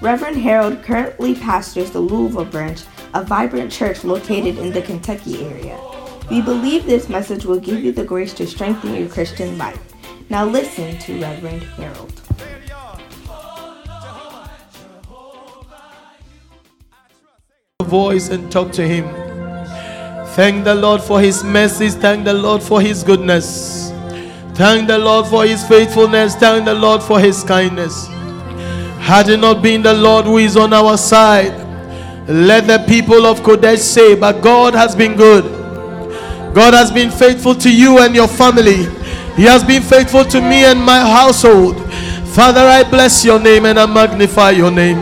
Reverend Harold currently pastors the Louisville branch, a vibrant church located in the Kentucky area. We believe this message will give you the grace to strengthen your Christian life. Now listen to Reverend Harold. voice and talk to him. Thank the Lord for his mercies. Thank the Lord for his goodness. Thank the Lord for his faithfulness. Thank the Lord for his kindness. Had it not been the Lord who is on our side, let the people of Qodesh say, But God has been good. God has been faithful to you and your family. He has been faithful to me and my household. Father, I bless your name and I magnify your name.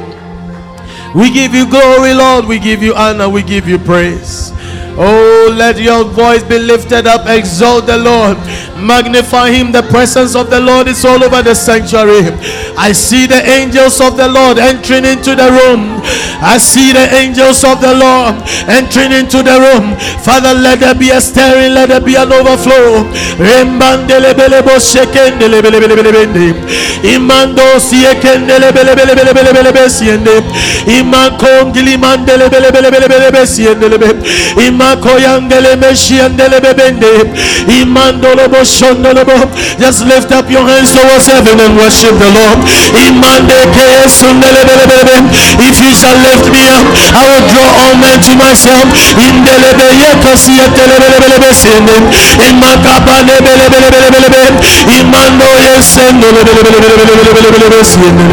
We give you glory, Lord. We give you honor. We give you praise. Oh, let your voice be lifted up. Exalt the Lord. Magnify him. The presence of the Lord is all over the sanctuary. I see the angels of the Lord entering into the room. I see the angels of the Lord entering into the room. Father, let there be a stirring. Let there be an overflow. Imando siende. Imankongilimandele siendelebe. Imakoyangele meshiandele bebende. Imandolo boshondolo. Just lift up your hands towards heaven and worship the Lord. Imande keyesundelebelebelebe. If you shall lift me up, I will draw all men to myself. Indelebe yekosietelebelebelebe siende. Imakabanebelebelebelebe. Imando yesendelebelebelebelebe siende.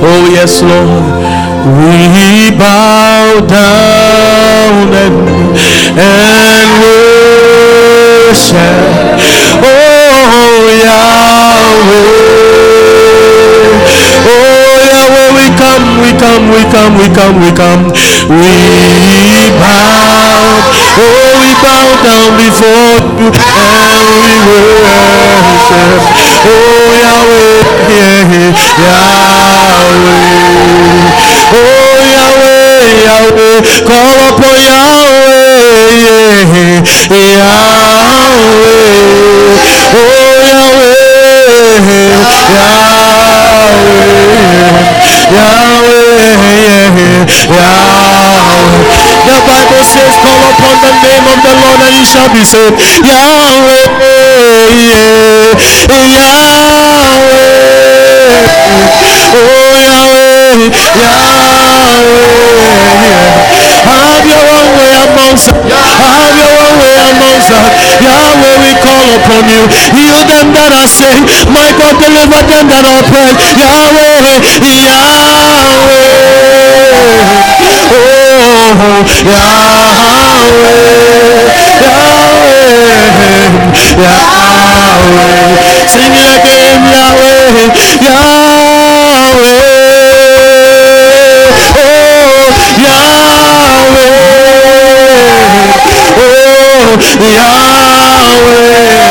Oh yes, Lord. We bow down and, and worship. Oh Yahweh. Oh Yahweh, we come, we come, we come, we come, we come. We bow. Oh, we bow down before you and we worship. Oh Yahweh, yeah, Yahweh. Oh Yahweh, call upon Yahweh, Yahweh. Oh Yahweh, Yahweh, Yahweh, Yahweh. The Bible says, call upon the name of the Lord and he shall be saved. Yahweh, yeah, Yahweh. Oh Yahweh, Yahweh. Have your own way amongst us. Have your own way amongst us. Yahweh, we call upon you. Heal them that are sick. My God, deliver them that are oppressed. Yahweh, Yahweh. Oh, Yahweh, Yahweh, Yahweh. Sing it again, Yahweh, Yahweh. Yahweh.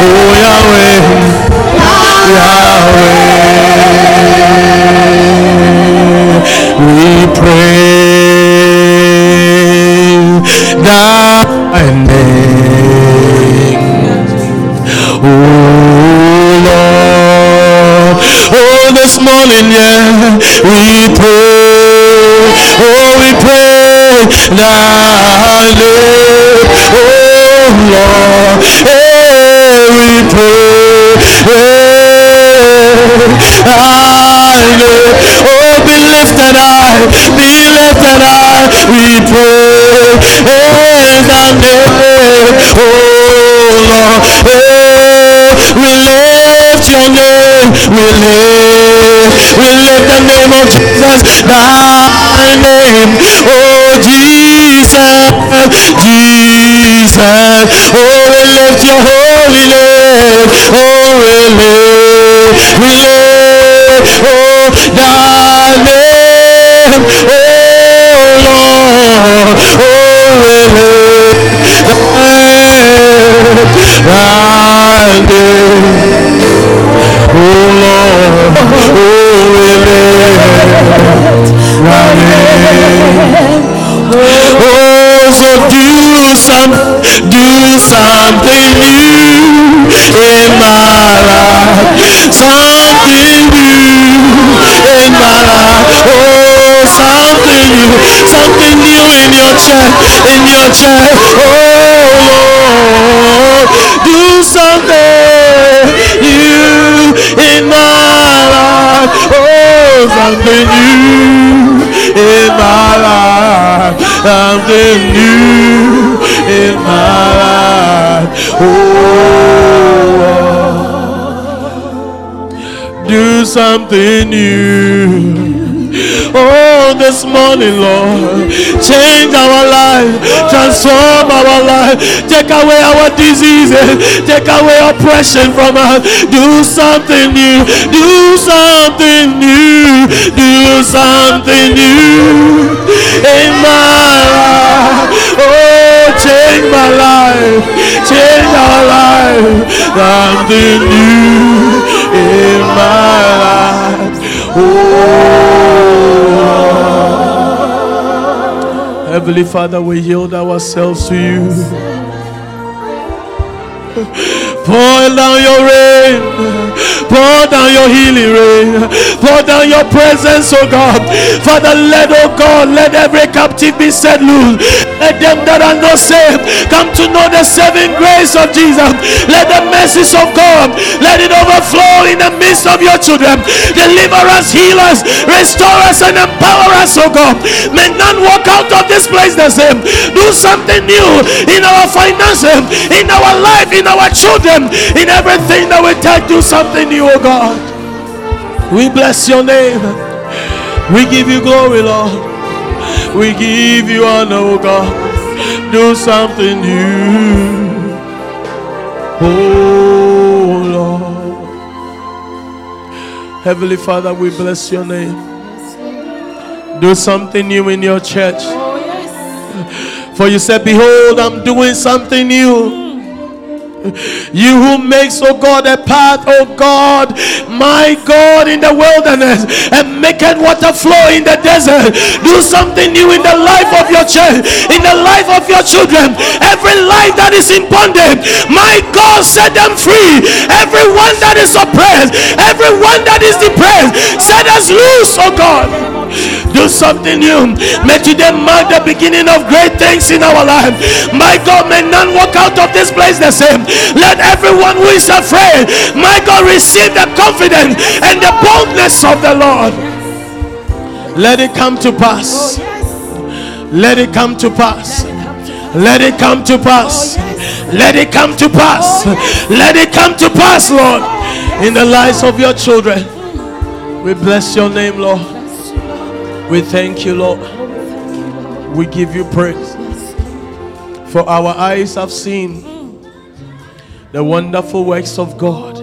Oh, Yahweh. Yahweh. We pray thy name. Oh Lord, oh this morning, yeah, we pray, oh we pray thy name. Thy name. Oh be lifted high, be lifted high, we pray, hey, thy name. Oh Lord, hey, we lift your name, we lift, we lift the name of Jesus, thy name, oh Jesus, Jesus, oh we lift your holy name, oh we lift, we lift, name, oh Lord, oh Lord, thy name, oh Lord, oh Lord, thy name, so do some, do something new in my life. Something life. Oh, something new, something new in your chest, in your chest. Oh Lord, do something new in my life. Oh, something new in my life. Something new in my life. Oh do something new. Oh, this morning, Lord, change our life, transform our life, take away our diseases, take away oppression from us. Do something new, do something new, do something new in my life. Oh, change my life, change our life, something new in my life. Oh, Heavenly Father, we yield ourselves to you. Pour down your rain. Pour down your healing rain. Pour down your presence, oh God. Father, let, oh God, let every captive be set loose. Let them that are not saved come to know the saving grace of Jesus. Let the mercies of God, let it overflow in the midst of your children. Deliver us, heal us, restore us, and empower us, oh God. May none walk out of this place the same. Do something new in our finances, in our life, in our children, in everything that we take, do something new, oh God. We bless your name. We give you glory, Lord. We give you honor, oh God. Do something new. Oh Lord. Heavenly Father, we bless your name. Do something new in your church. For you said, Behold, I'm doing something new. You who makes, oh God, a path, oh God, my God, in the wilderness and maketh water flow in the desert. Do something new in the life of your church, in the life of your children. Every life that is in bondage, my God, set them free. Everyone that is oppressed, everyone that is depressed, set us loose, oh God. Do something new. May today mark the beginning of great things in our life. My God, may none walk out of this place the same. Let everyone who is afraid, my God, receive the confidence and the boldness of the Lord. Let it come to pass. Let it come to pass. Let it come to pass. Let it come to pass. Let it come to pass, Lord, in the lives of your children. We bless your name, Lord. We thank you, Lord. We give you praise. For our eyes have seen the wonderful works of God.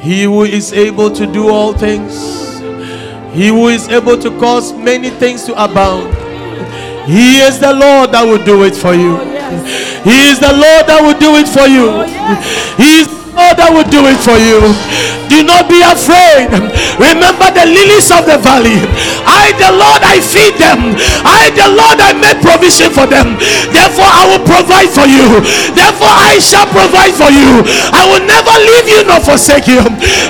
He who is able to do all things, He who is able to cause many things to abound. He is the Lord that will do it for you. He is the Lord that will do it for you. He is God that will do it for you. Do not be afraid. Remember the lilies of the valley. I, the Lord, I feed them. I, the Lord, I make provision for them. Therefore, I will provide for you. Therefore, I shall provide for you. I will never leave you nor forsake you.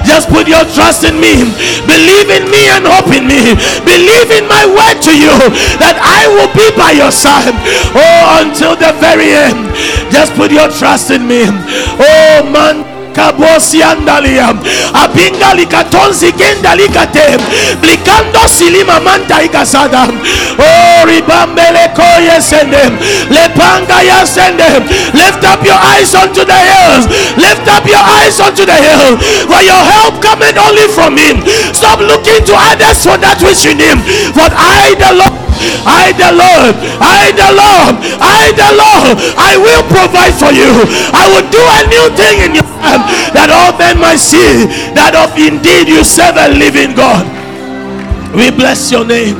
Just put your trust in me. Believe in me and hope in me. Believe in my word to you that I will be by your side. Oh, until the very end. Just put your trust in me. Oh, man kabosi andalia abinga likatonzi genda likate blikando silima manta ikasada oh ribambele koye sende lepanga ya sende lift up your eyes unto the hills. Lift up your eyes unto the hill. For your help coming only from him. Stop looking to others for that which you need. But I the Lord I the Lord, I the Lord, I the Lord, I will provide for you. I will do a new thing in your life that all men might see that of indeed you serve a living God. We bless your name.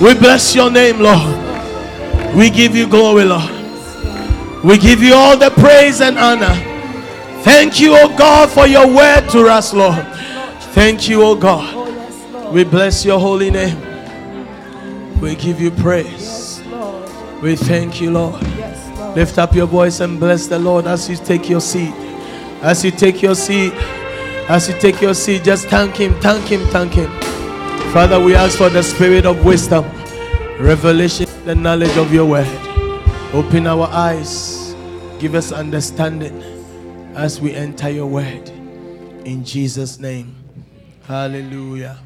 We bless your name, Lord. We give you glory, Lord. We give you all the praise and honor. Thank you, O God, for your word to us, Lord. Thank you, O God. We bless your holy name. We give you praise. We thank you, Lord. Lift up your voice and bless the Lord as you take your seat. As you take your seat, as you take your seat, just thank Him, thank Him, thank Him. Father, we ask for the spirit of wisdom, revelation, the knowledge of your word. Open our eyes, give us understanding as we enter your word. In Jesus' name. Hallelujah.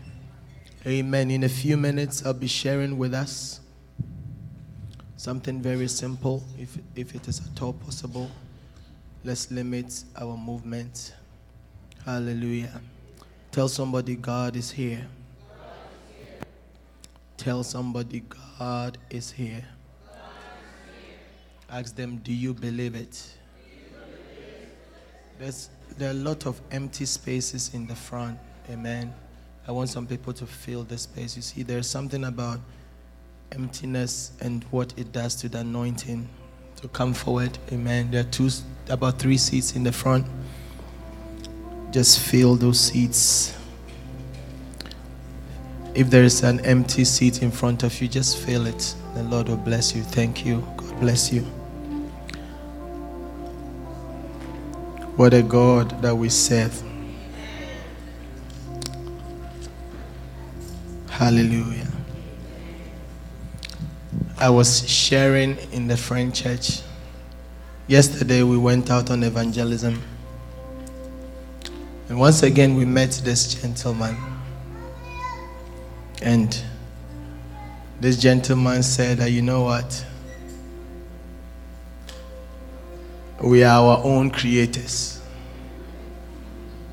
Amen. In a few minutes, I'll be sharing with us something very simple, if, if it is at all possible. Let's limit our movement. Hallelujah. Tell somebody God is here. Tell somebody God is here. Ask them, do you believe it? There's, there are a lot of empty spaces in the front. Amen. I want some people to fill the space. You see, there's something about emptiness and what it does to the anointing. To come forward. Amen. There are two, about three seats in the front. Just fill those seats. If there is an empty seat in front of you, just fill it. The Lord will bless you. Thank you. God bless you. What a God that we serve. Hallelujah. I was sharing in the French church. Yesterday we went out on evangelism. And once again we met this gentleman. And this gentleman said that, you know what? We are our own creators.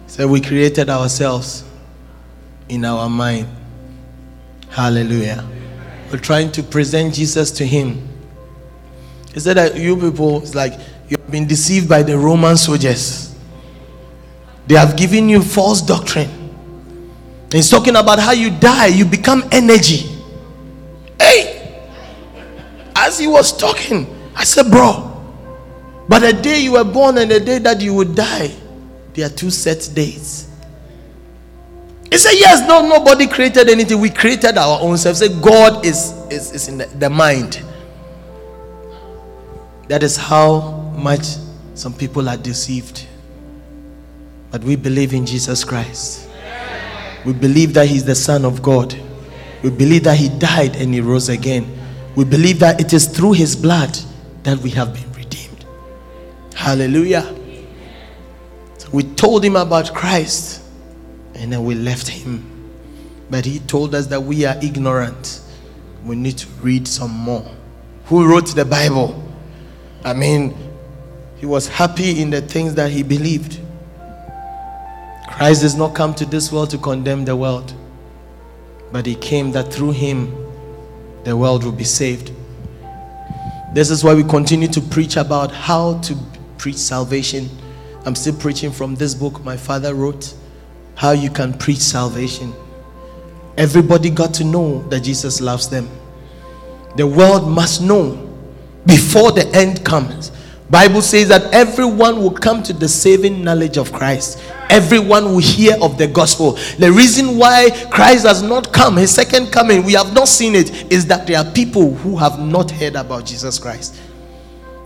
So we created ourselves in our mind. Hallelujah. We're trying to present Jesus to him. He said that you people, it's like you've been deceived by the Roman soldiers. They have given you false doctrine. He's talking about how you die, you become energy. Hey! As he was talking, I said, Bro, but the day you were born and the day that you would die, they are two set days. He said, Yes, no, nobody created anything. We created our own self. Say God is, is, is in the, the mind. That is how much some people are deceived. But we believe in Jesus Christ. We believe that He's the Son of God. We believe that He died and He rose again. We believe that it is through His blood that we have been redeemed. Hallelujah. We told Him about Christ and then we left Him. But He told us that we are ignorant. We need to read some more. Who wrote the Bible? I mean, He was happy in the things that He believed. Christ does not come to this world to condemn the world, but He came that through Him the world will be saved. This is why we continue to preach about how to preach salvation. I'm still preaching from this book my father wrote, How You Can Preach Salvation. Everybody got to know that Jesus loves them. The world must know before the end comes. Bible says that everyone will come to the saving knowledge of Christ. Everyone will hear of the gospel. The reason why Christ has not come, his second coming, we have not seen it, is that there are people who have not heard about Jesus Christ.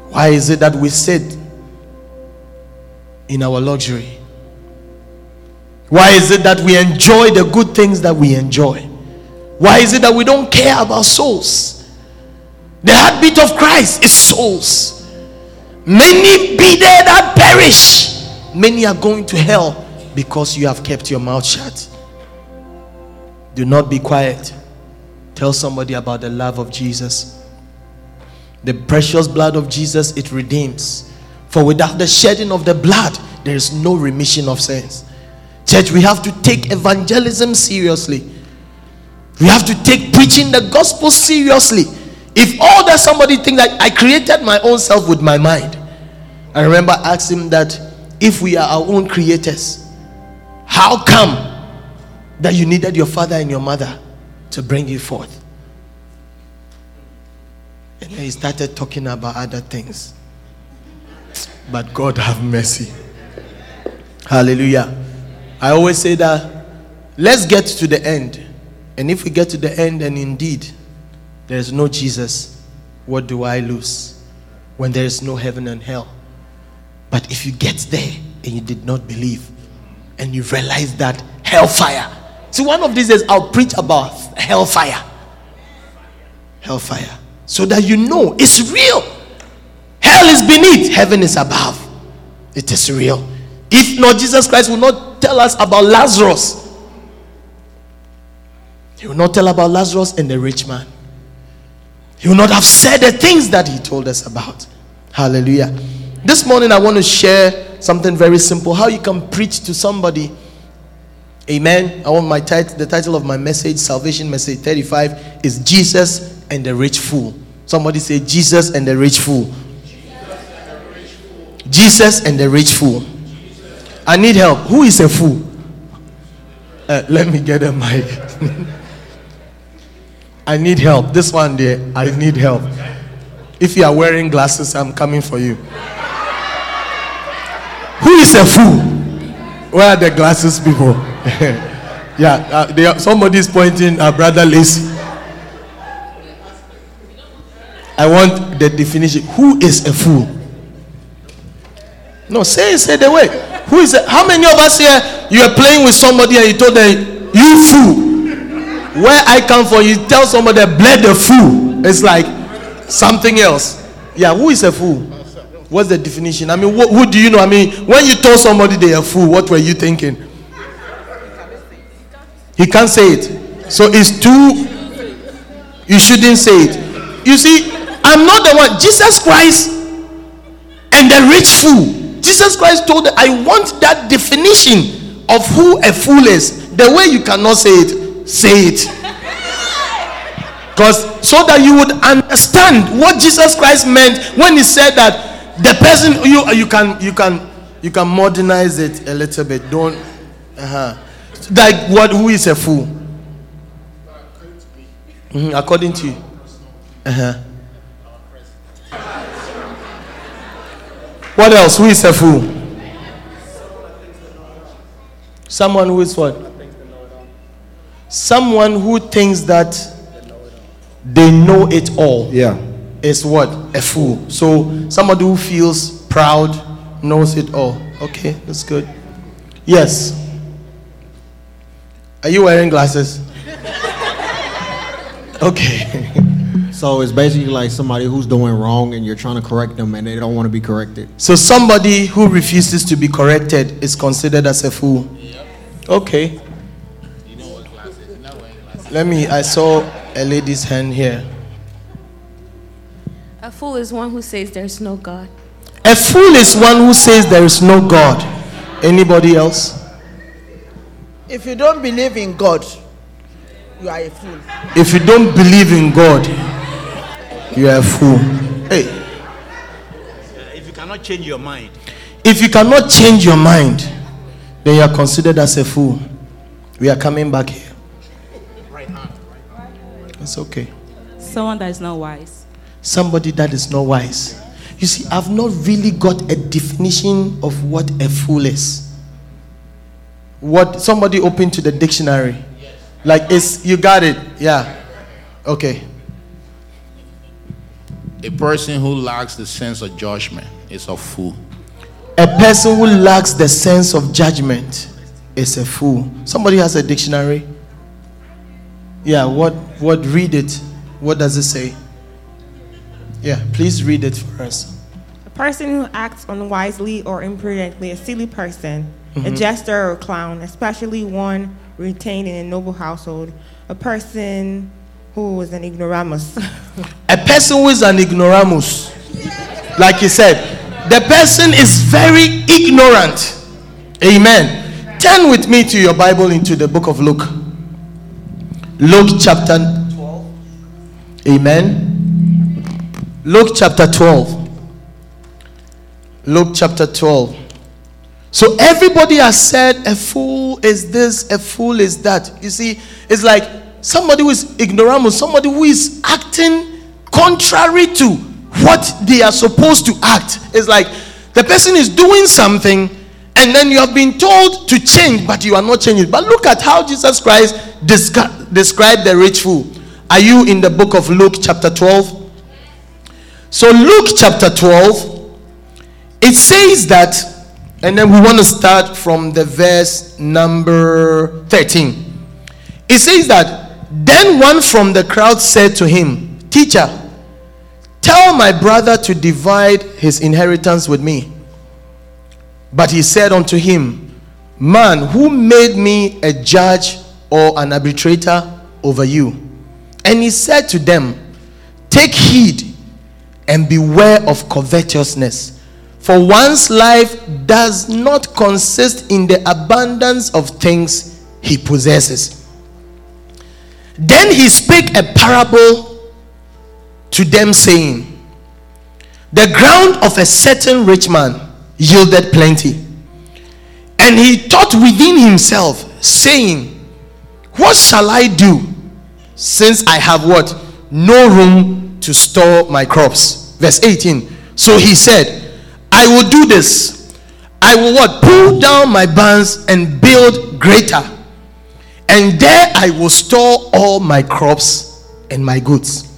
Why is it that we sit in our luxury? Why is it that we enjoy the good things that we enjoy? Why is it that we don't care about souls? The heartbeat of Christ is souls. Many be there that perish. Many are going to hell because you have kept your mouth shut. Do not be quiet. Tell somebody about the love of Jesus. The precious blood of Jesus, it redeems. For without the shedding of the blood, there is no remission of sins. Church, we have to take evangelism seriously. We have to take preaching the gospel seriously. If all that somebody think that I created my own self with my mind, I remember asking that if we are our own creators, how come that you needed your father and your mother to bring you forth? And then he started talking about other things. But God have mercy. Hallelujah. I always say that let's get to the end. And if we get to the end and indeed there's no Jesus, what do I lose when there is no heaven and hell? But if you get there and you did not believe and you realize that hellfire. See, one of these days I'll preach about hellfire. Hellfire. So that you know it's real. Hell is beneath, heaven is above. It is real. If not, Jesus Christ will not tell us about Lazarus. He will not tell about Lazarus and the rich man. He will not have said the things that he told us about. Hallelujah. This morning, I want to share something very simple how you can preach to somebody. Amen. I want my title, the title of my message, Salvation Message 35, is Jesus and the Rich Fool. Somebody say, Jesus and the Rich Fool. Jesus and the Rich Fool. I need help. Who is a fool? Uh, let me get a mic. I need help. This one there, I need help. If you are wearing glasses, I'm coming for you. Who is a fool? Where are the glasses people? yeah, uh, they are, somebody is pointing at uh, Brother Lacy. I want the definition. Who is a fool? No, say say the way. Who is it? How many of us here you are playing with somebody and you told them, you fool? Where I come from, you tell somebody, bled the fool. It's like something else. Yeah, who is a fool? What's the definition? I mean, wh- who do you know? I mean, when you told somebody they are fool, what were you thinking? He can't say it. So it's too. You shouldn't say it. You see, I'm not the one. Jesus Christ and the rich fool. Jesus Christ told I want that definition of who a fool is. The way you cannot say it, say it. Because so that you would understand what jesus christ meant when he said that the person you you can you can you can modernize it a little bit. Don't uh-huh. Like what who is a fool? Mm-hmm, according to you. Uh-huh what else who is a fool someone who is what Someone who thinks that they know it all. Yeah. Is what? A fool. So somebody who feels proud knows it all. Okay, that's good. Yes. Are you wearing glasses? okay. So it's basically like somebody who's doing wrong and you're trying to correct them and they don't want to be corrected. So somebody who refuses to be corrected is considered as a fool. Yep. Okay. Let me, I saw a lady's hand here. A fool is one who says there's no God. A fool is one who says there is no God. Anybody else? If you don't believe in God, you are a fool. If you don't believe in God, you are a fool. Hey. Uh, if you cannot change your mind. If you cannot change your mind, then you are considered as a fool. We are coming back here. It's okay. Someone that is not wise. Somebody that is not wise. You see, I've not really got a definition of what a fool is. What somebody open to the dictionary. Like it's you got it. Yeah. Okay. A person who lacks the sense of judgment is a fool. A person who lacks the sense of judgment is a fool. Somebody has a dictionary. Yeah, what what read it? What does it say? Yeah, please read it for us. A person who acts unwisely or imprudently, a silly person, mm-hmm. a jester or a clown, especially one retained in a noble household, a person who is an ignoramus. a person who is an ignoramus, like he said, the person is very ignorant. Amen. Turn with me to your Bible into the book of Luke. Luke chapter 12. Amen. Luke chapter 12. Luke chapter 12. So everybody has said a fool is this, a fool is that. You see, it's like somebody who is ignorant, somebody who is acting contrary to what they are supposed to act. It's like the person is doing something And then you have been told to change, but you are not changing. But look at how Jesus Christ descri- described the rich fool. Are you in the book of Luke, chapter 12? So, Luke chapter 12, it says that, and then we want to start from the verse number 13. It says that, then one from the crowd said to him, Teacher, tell my brother to divide his inheritance with me. But he said unto him, Man, who made me a judge or an arbitrator over you? And he said to them, Take heed and beware of covetousness. For one's life does not consist in the abundance of things he possesses. Then he spake a parable to them, saying, The ground of a certain rich man yielded plenty. And he thought within himself, saying, What shall I do since I have what? No room to store my crops. Verse 18. So he said, I will do this. I will what? Pull down my barns and build greater. And there I will store all my crops and my goods.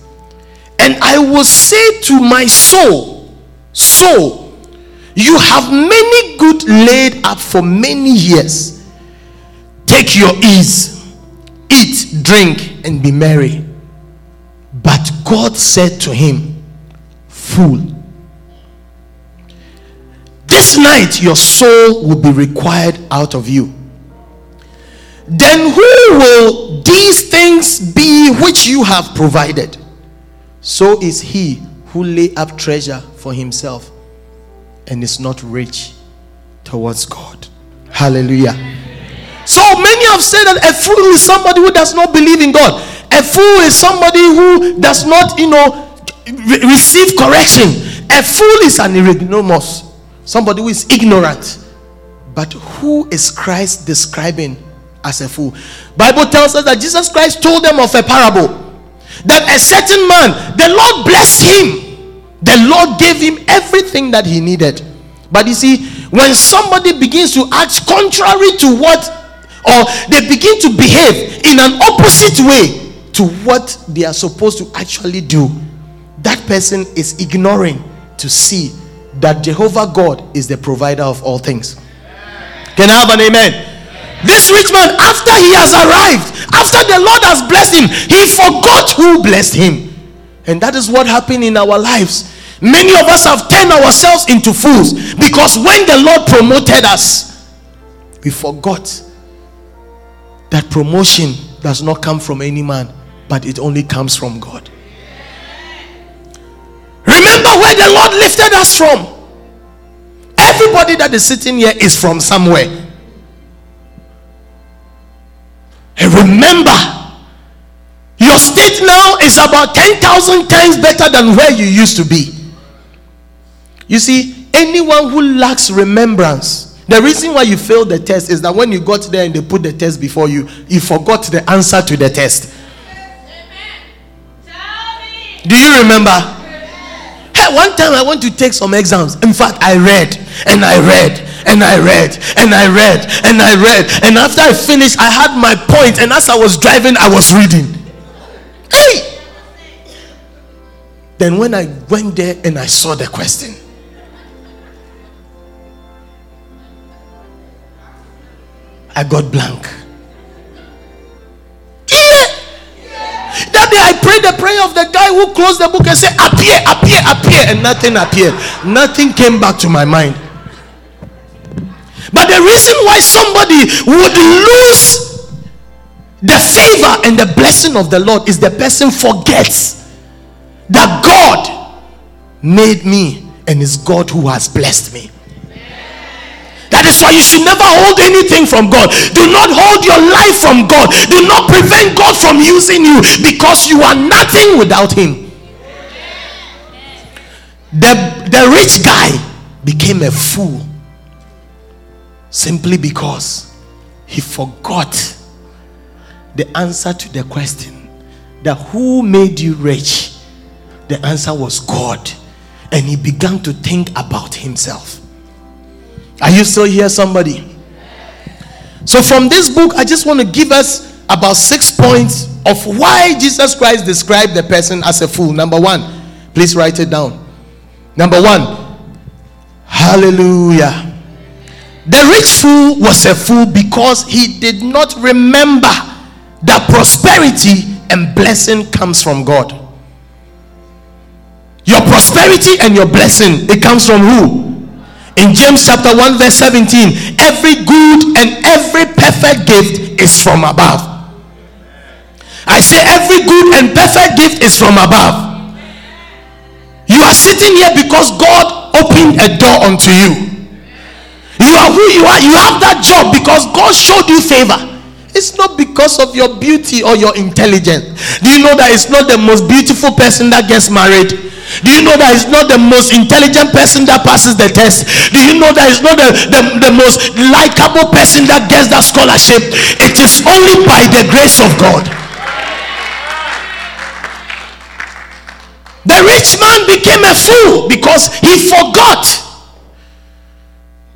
And I will say to my soul, Soul, you have many good laid up for many years. Take your ease, eat, drink, and be merry. But God said to him, Fool, this night your soul will be required out of you. Then who will these things be which you have provided? So is he who lay up treasure for himself and is not rich towards God. Hallelujah. So many have said that a fool is somebody who does not believe in God. A fool is somebody who does not, you know, re- receive correction. A fool is an ignoramus, somebody who is ignorant. But who is Christ describing as a fool? Bible tells us that Jesus Christ told them of a parable that a certain man, the Lord blessed him. The Lord gave him everything that he needed. But you see, when somebody begins to act contrary to what, or they begin to behave in an opposite way to what they are supposed to actually do, that person is ignoring to see that Jehovah God is the provider of all things. Can I have an amen? This rich man, after he has arrived, after the Lord has blessed him, he forgot who blessed him. And that is what happened in our lives. Many of us have turned ourselves into fools because when the Lord promoted us, we forgot that promotion does not come from any man, but it only comes from God. Remember where the Lord lifted us from. Everybody that is sitting here is from somewhere. And remember, your state now is about 10,000 times better than where you used to be. You see, anyone who lacks remembrance, the reason why you failed the test is that when you got there and they put the test before you, you forgot the answer to the test. Do you remember? One time I went to take some exams. In fact, I read and I read and I read and I read and I read. And after I finished, I had my point, and as I was driving, I was reading. Hey! Then when I went there and I saw the question, I got blank. Day I prayed the prayer of the guy who closed the book and said, Appear, appear, appear, and nothing appeared. Nothing came back to my mind. But the reason why somebody would lose the favor and the blessing of the Lord is the person forgets that God made me and is God who has blessed me. That is why you should never hold anything from God. Do not hold your life from God. Do not prevent God from using you because you are nothing without Him. The, the rich guy became a fool simply because he forgot the answer to the question that who made you rich? The answer was God. And he began to think about himself. Are you still here, somebody? So, from this book, I just want to give us about six points of why Jesus Christ described the person as a fool. Number one, please write it down. Number one, hallelujah. The rich fool was a fool because he did not remember that prosperity and blessing comes from God. Your prosperity and your blessing, it comes from who? In James chapter 1, verse 17, every good and every perfect gift is from above. I say every good and perfect gift is from above. You are sitting here because God opened a door unto you. You are who you are. You have that job because God showed you favor. It's not because of your beauty or your intelligence. Do you know that it's not the most beautiful person that gets married? Do you know that it's not the most intelligent person that passes the test? Do you know that it's not the, the, the most likable person that gets that scholarship? It is only by the grace of God. The rich man became a fool because he forgot.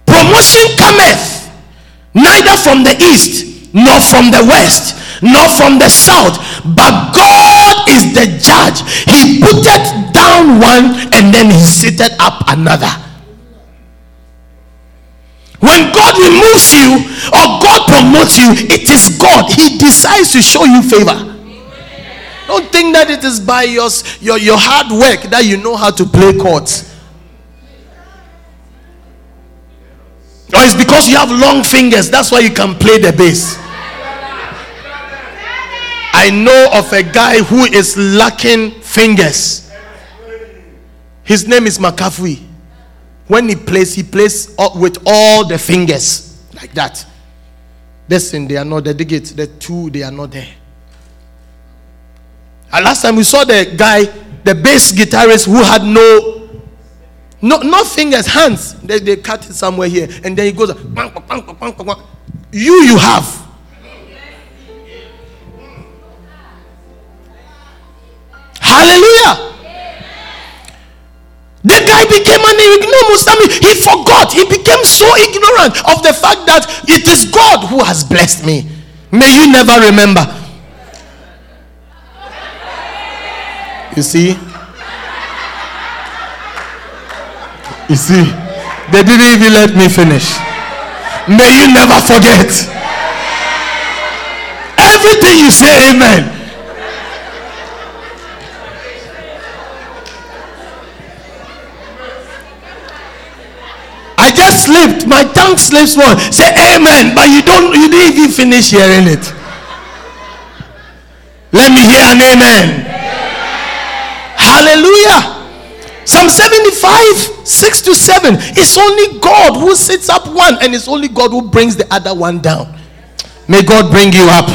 Promotion cometh neither from the east, nor from the west, nor from the south, but God is the judge. He putteth down one and then he seated up another. When God removes you or God promotes you, it is God. He decides to show you favor. Don't think that it is by your, your, your hard work that you know how to play chords. Or it's because you have long fingers, that's why you can play the bass. I know of a guy who is lacking fingers. His name is McCaffrey. When he plays, he plays with all the fingers like that. Listen, they are not. They get the two, they are not there. And last time we saw the guy, the bass guitarist who had no no, no fingers, hands. They, they cut it somewhere here. And then he goes, you, you have. Hallelujah. The guy became an ignoramus. I mean, he forgot. He became so ignorant of the fact that it is God who has blessed me. May you never remember. You see? You see? They didn't even let me finish. May you never forget. Everything you say, Amen. Slipped. My tongue slips one. Say amen, but you don't you didn't even finish hearing it. Let me hear an amen. Hallelujah. Psalm 75, 6 to 7. It's only God who sits up one, and it's only God who brings the other one down. May God bring you up.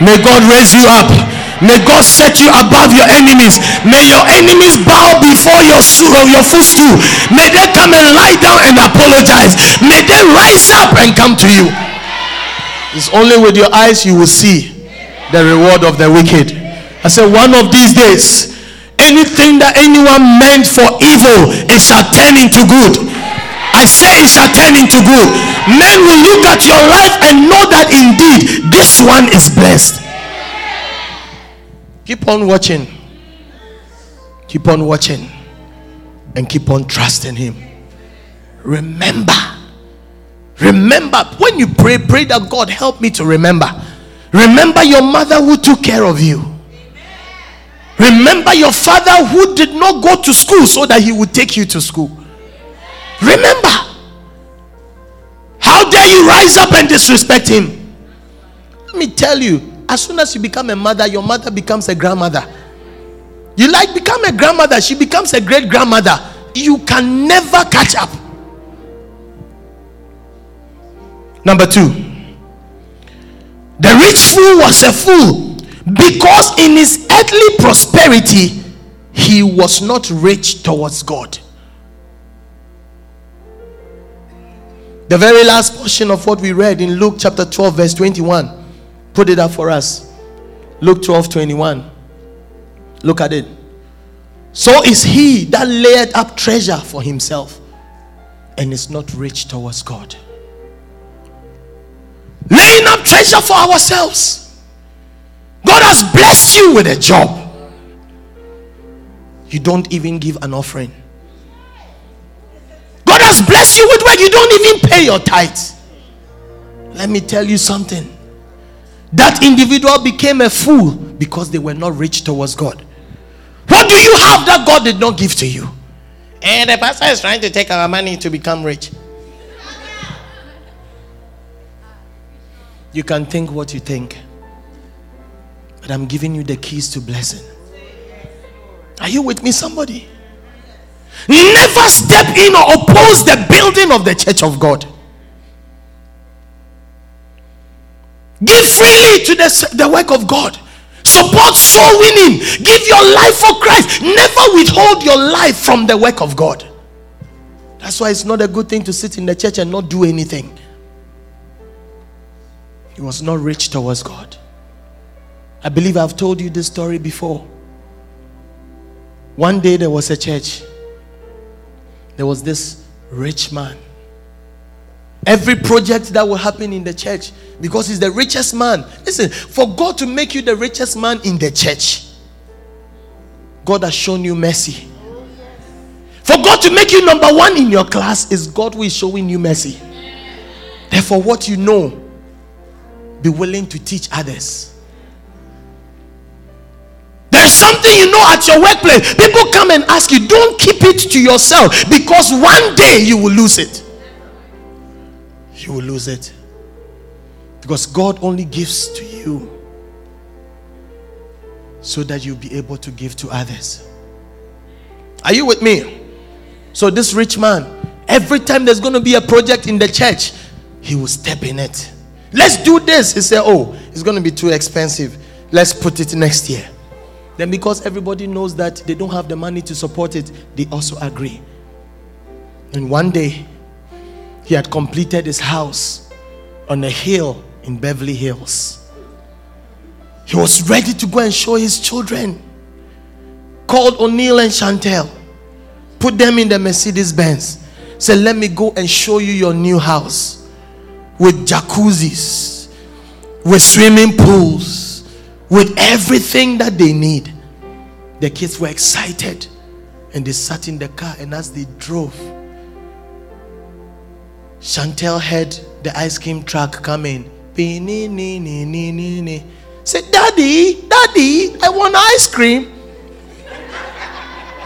May God raise you up. May God set you above your enemies. May your enemies bow before your, uh, your footstool. May they come and lie down and apologize. May they rise up and come to you. It's only with your eyes you will see the reward of the wicked. I said, one of these days, anything that anyone meant for evil, it shall turn into good. I say it shall turn into good. Men will look at your life and know that indeed this one is blessed. Keep on watching. Keep on watching. And keep on trusting Him. Remember. Remember. When you pray, pray that God help me to remember. Remember your mother who took care of you. Remember your father who did not go to school so that he would take you to school. Remember. How dare you rise up and disrespect him? Let me tell you, as soon as you become a mother, your mother becomes a grandmother. You like become a grandmother, she becomes a great grandmother. You can never catch up. Number two, the rich fool was a fool because in his earthly prosperity, he was not rich towards God. The very last portion of what we read in Luke chapter 12, verse 21. Put it up for us. Luke 12, 21. Look at it. So is he that laid up treasure for himself and is not rich towards God. Laying up treasure for ourselves. God has blessed you with a job. You don't even give an offering. God has blessed you with work. You don't even pay your tithes. Let me tell you something. That individual became a fool because they were not rich towards God. What do you have that God did not give to you? And the pastor is trying to take our money to become rich. You can think what you think, but I'm giving you the keys to blessing. Are you with me, somebody? Never step in or oppose the building of the church of God. Give freely to the, the work of God. Support soul winning. Give your life for Christ. Never withhold your life from the work of God. That's why it's not a good thing to sit in the church and not do anything. He was not rich towards God. I believe I've told you this story before. One day there was a church, there was this rich man. Every project that will happen in the church, because he's the richest man. Listen, for God to make you the richest man in the church, God has shown you mercy. For God to make you number one in your class, is God who is showing you mercy. Therefore, what you know, be willing to teach others. There's something you know at your workplace. People come and ask you, don't keep it to yourself because one day you will lose it. You will lose it. Because God only gives to you so that you'll be able to give to others. Are you with me? So, this rich man, every time there's going to be a project in the church, he will step in it. Let's do this. He said, Oh, it's going to be too expensive. Let's put it next year. Then, because everybody knows that they don't have the money to support it, they also agree. And one day, he had completed his house on a hill in Beverly Hills. He was ready to go and show his children. Called O'Neill and Chantel, put them in the Mercedes Benz. Said, Let me go and show you your new house with jacuzzis, with swimming pools, with everything that they need. The kids were excited and they sat in the car, and as they drove, Chantel heard the ice cream truck coming. Said, Daddy, Daddy, I want ice cream.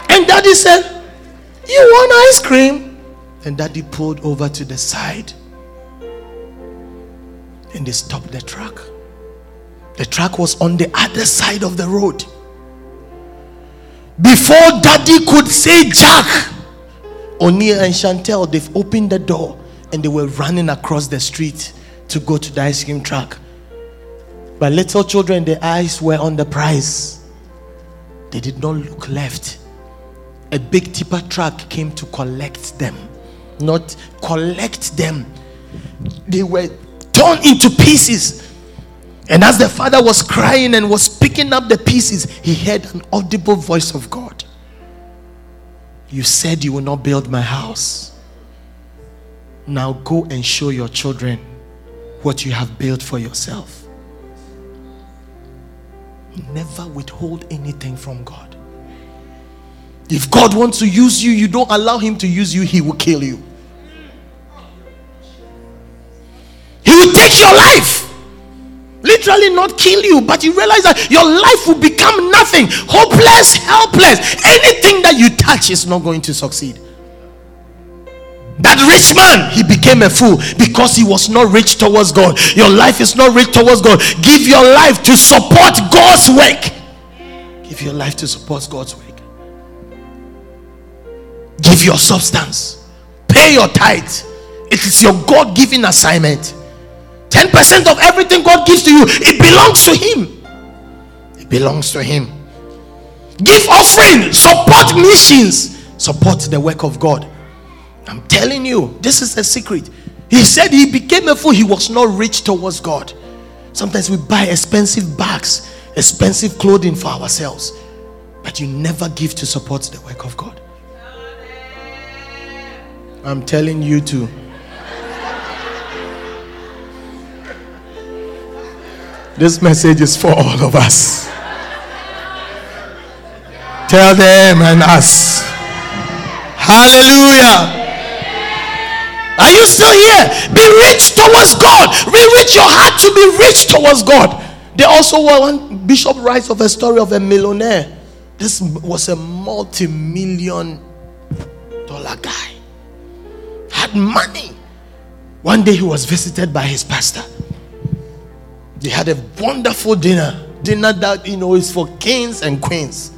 And Daddy said, You want ice cream? And Daddy pulled over to the side. And they stopped the truck. The truck was on the other side of the road. Before Daddy could say Jack, O'Neill and Chantel, they've opened the door and they were running across the street to go to the ice cream truck. But little children, their eyes were on the prize. They did not look left. A big tipper truck came to collect them, not collect them. They were torn into pieces. And as the father was crying and was picking up the pieces, he heard an audible voice of God. You said you will not build my house. Now go and show your children what you have built for yourself. Never withhold anything from God. If God wants to use you, you don't allow Him to use you, He will kill you. He will take your life. Literally, not kill you, but you realize that your life will become nothing, hopeless, helpless. Anything that you touch is not going to succeed. That rich man, he became a fool because he was not rich towards God. Your life is not rich towards God. Give your life to support God's work. Give your life to support God's work. Give your substance. Pay your tithe. It is your God given assignment. 10% of everything God gives to you, it belongs to Him. It belongs to Him. Give offering, support missions, support the work of God. I'm telling you, this is a secret. He said he became a fool, he was not rich towards God. Sometimes we buy expensive bags, expensive clothing for ourselves, but you never give to support the work of God. I'm telling you to. This message is for all of us. Tell them and us. Hallelujah. Are you still here? Be rich towards God. Re-rich your heart to be rich towards God. They also one Bishop writes of a story of a millionaire. This was a multi-million dollar guy. Had money. One day he was visited by his pastor. They had a wonderful dinner. Dinner that you know is for kings and queens.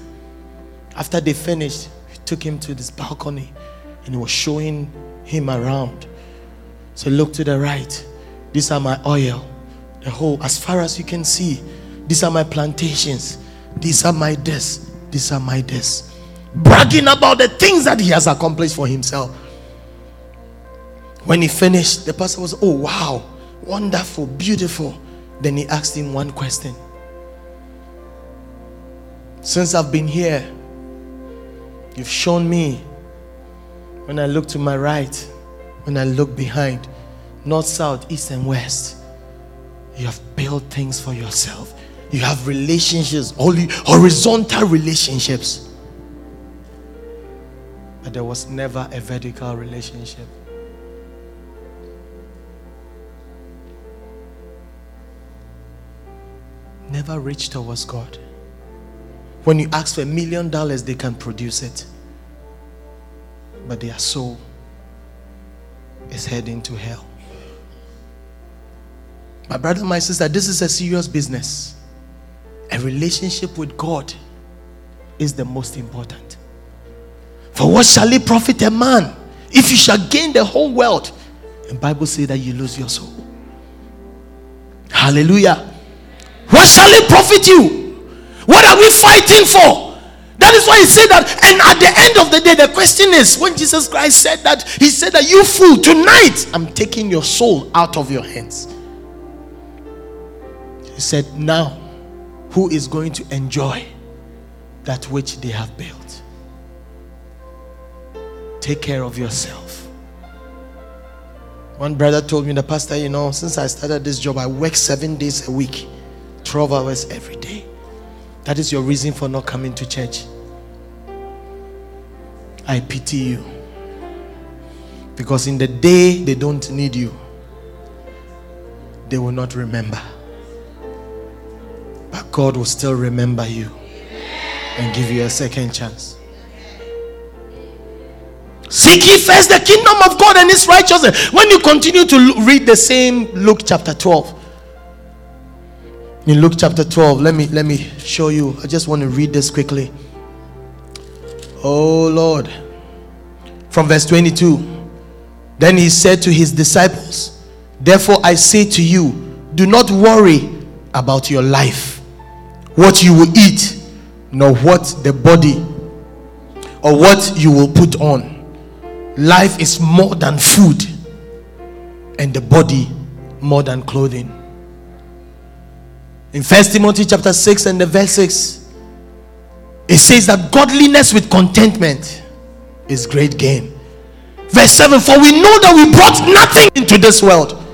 After they finished, he took him to this balcony and he was showing him around. So look to the right. These are my oil. The whole, as far as you can see, these are my plantations. These are my this. These are my this. Bragging about the things that he has accomplished for himself. When he finished, the pastor was, Oh, wow, wonderful, beautiful. Then he asked him one question. Since I've been here, you've shown me when I look to my right, when I look behind, north, south, east, and west, you have built things for yourself. You have relationships, only horizontal relationships. But there was never a vertical relationship. Never reached towards God. When you ask for a million dollars, they can produce it. But their soul is heading to hell. My brother, my sister, this is a serious business. A relationship with God is the most important. For what shall it profit a man if you shall gain the whole world? And Bible says that you lose your soul. Hallelujah. What shall it profit you? What are we fighting for? That is why he said that. And at the end of the day, the question is when Jesus Christ said that, he said that you fool, tonight I'm taking your soul out of your hands. He said, Now, who is going to enjoy that which they have built? Take care of yourself. One brother told me, the pastor, you know, since I started this job, I work seven days a week, 12 hours every day. That is your reason for not coming to church. I pity you. Because in the day they don't need you, they will not remember. But God will still remember you and give you a second chance. Seek ye first the kingdom of God and his righteousness. When you continue to read the same Luke chapter 12. In Luke chapter 12, let me let me show you. I just want to read this quickly. Oh Lord. From verse 22. Then he said to his disciples, Therefore I say to you, do not worry about your life, what you will eat, nor what the body or what you will put on. Life is more than food, and the body more than clothing. In First Timothy chapter 6 and the verse 6, it says that godliness with contentment is great gain. Verse 7 For we know that we brought nothing into this world,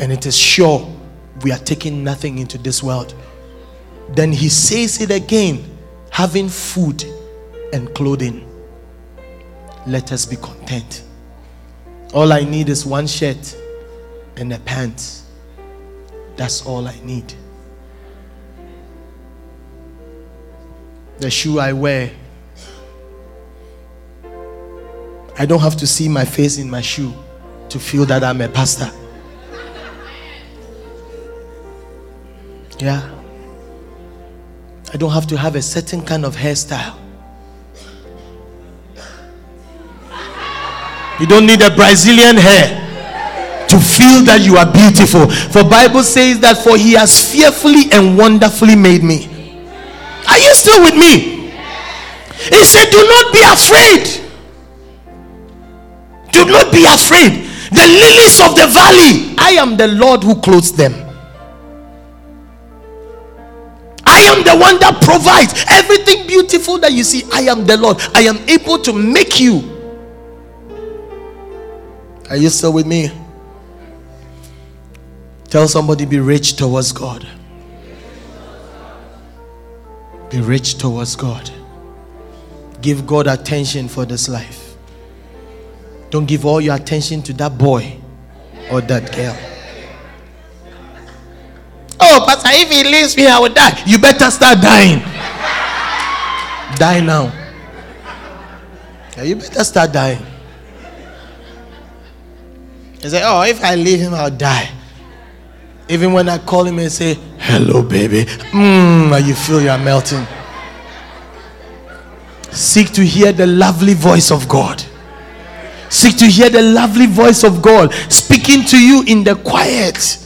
and it is sure we are taking nothing into this world. Then he says it again having food and clothing. Let us be content. All I need is one shirt and a pants. That's all I need. The shoe I wear, I don't have to see my face in my shoe to feel that I'm a pastor. Yeah. I don't have to have a certain kind of hairstyle. You don't need a Brazilian hair to feel that you are beautiful. For Bible says that for he has fearfully and wonderfully made me. Are you still with me? He said, Do not be afraid. Do not be afraid. The lilies of the valley, I am the Lord who clothes them. I am the one that provides everything beautiful that you see. I am the Lord. I am able to make you Are you still with me? Tell somebody be rich towards God. Be rich towards God. Give God attention for this life. Don't give all your attention to that boy or that girl. Oh, Pastor, if he leaves me, I will die. You better start dying. Die now. Yeah, you better start dying. He say, Oh, if I leave him, I'll die. Even when I call him and say, Hello, baby, mm, you feel you're melting. Seek to hear the lovely voice of God. Seek to hear the lovely voice of God speaking to you in the quiet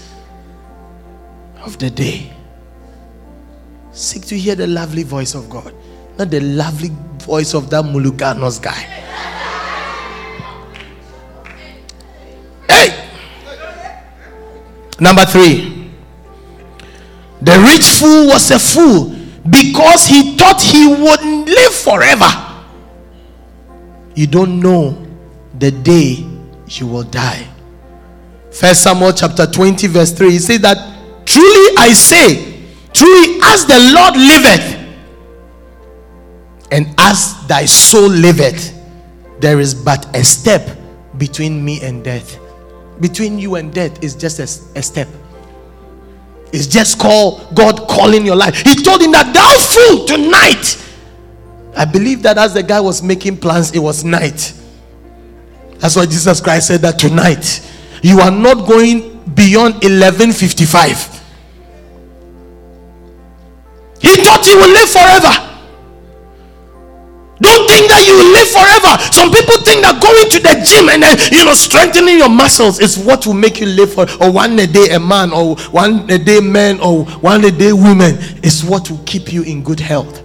of the day. Seek to hear the lovely voice of God, not the lovely voice of that Muluganos guy. Hey! Number three. The rich fool was a fool because he thought he would live forever. You don't know the day you will die. First Samuel chapter 20, verse 3. He said that truly I say, truly as the Lord liveth, and as thy soul liveth, there is but a step between me and death. Between you and death is just a, a step. It's just called God calling your life. He told him that thou fool tonight. I believe that as the guy was making plans, it was night. That's why Jesus Christ said that tonight you are not going beyond 1155. He thought he would live forever. Don't think that you live forever. Some people think that going to the gym and then you know strengthening your muscles is what will make you live for or one a day a man or one a day men or one a day women is what will keep you in good health.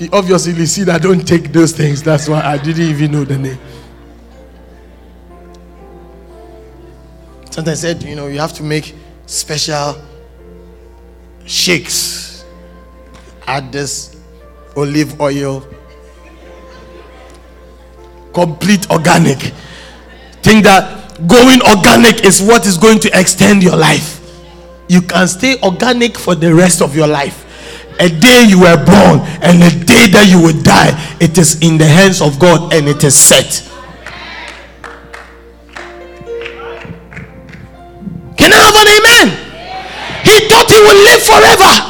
You obviously see that I don't take those things. That's why I didn't even know the name. Sometimes I said, you know, you have to make special shakes. Add this olive oil. Complete organic. Think that going organic is what is going to extend your life. You can stay organic for the rest of your life. A day you were born and a day that you will die, it is in the hands of God and it is set. Can I have an amen? He thought he would live forever.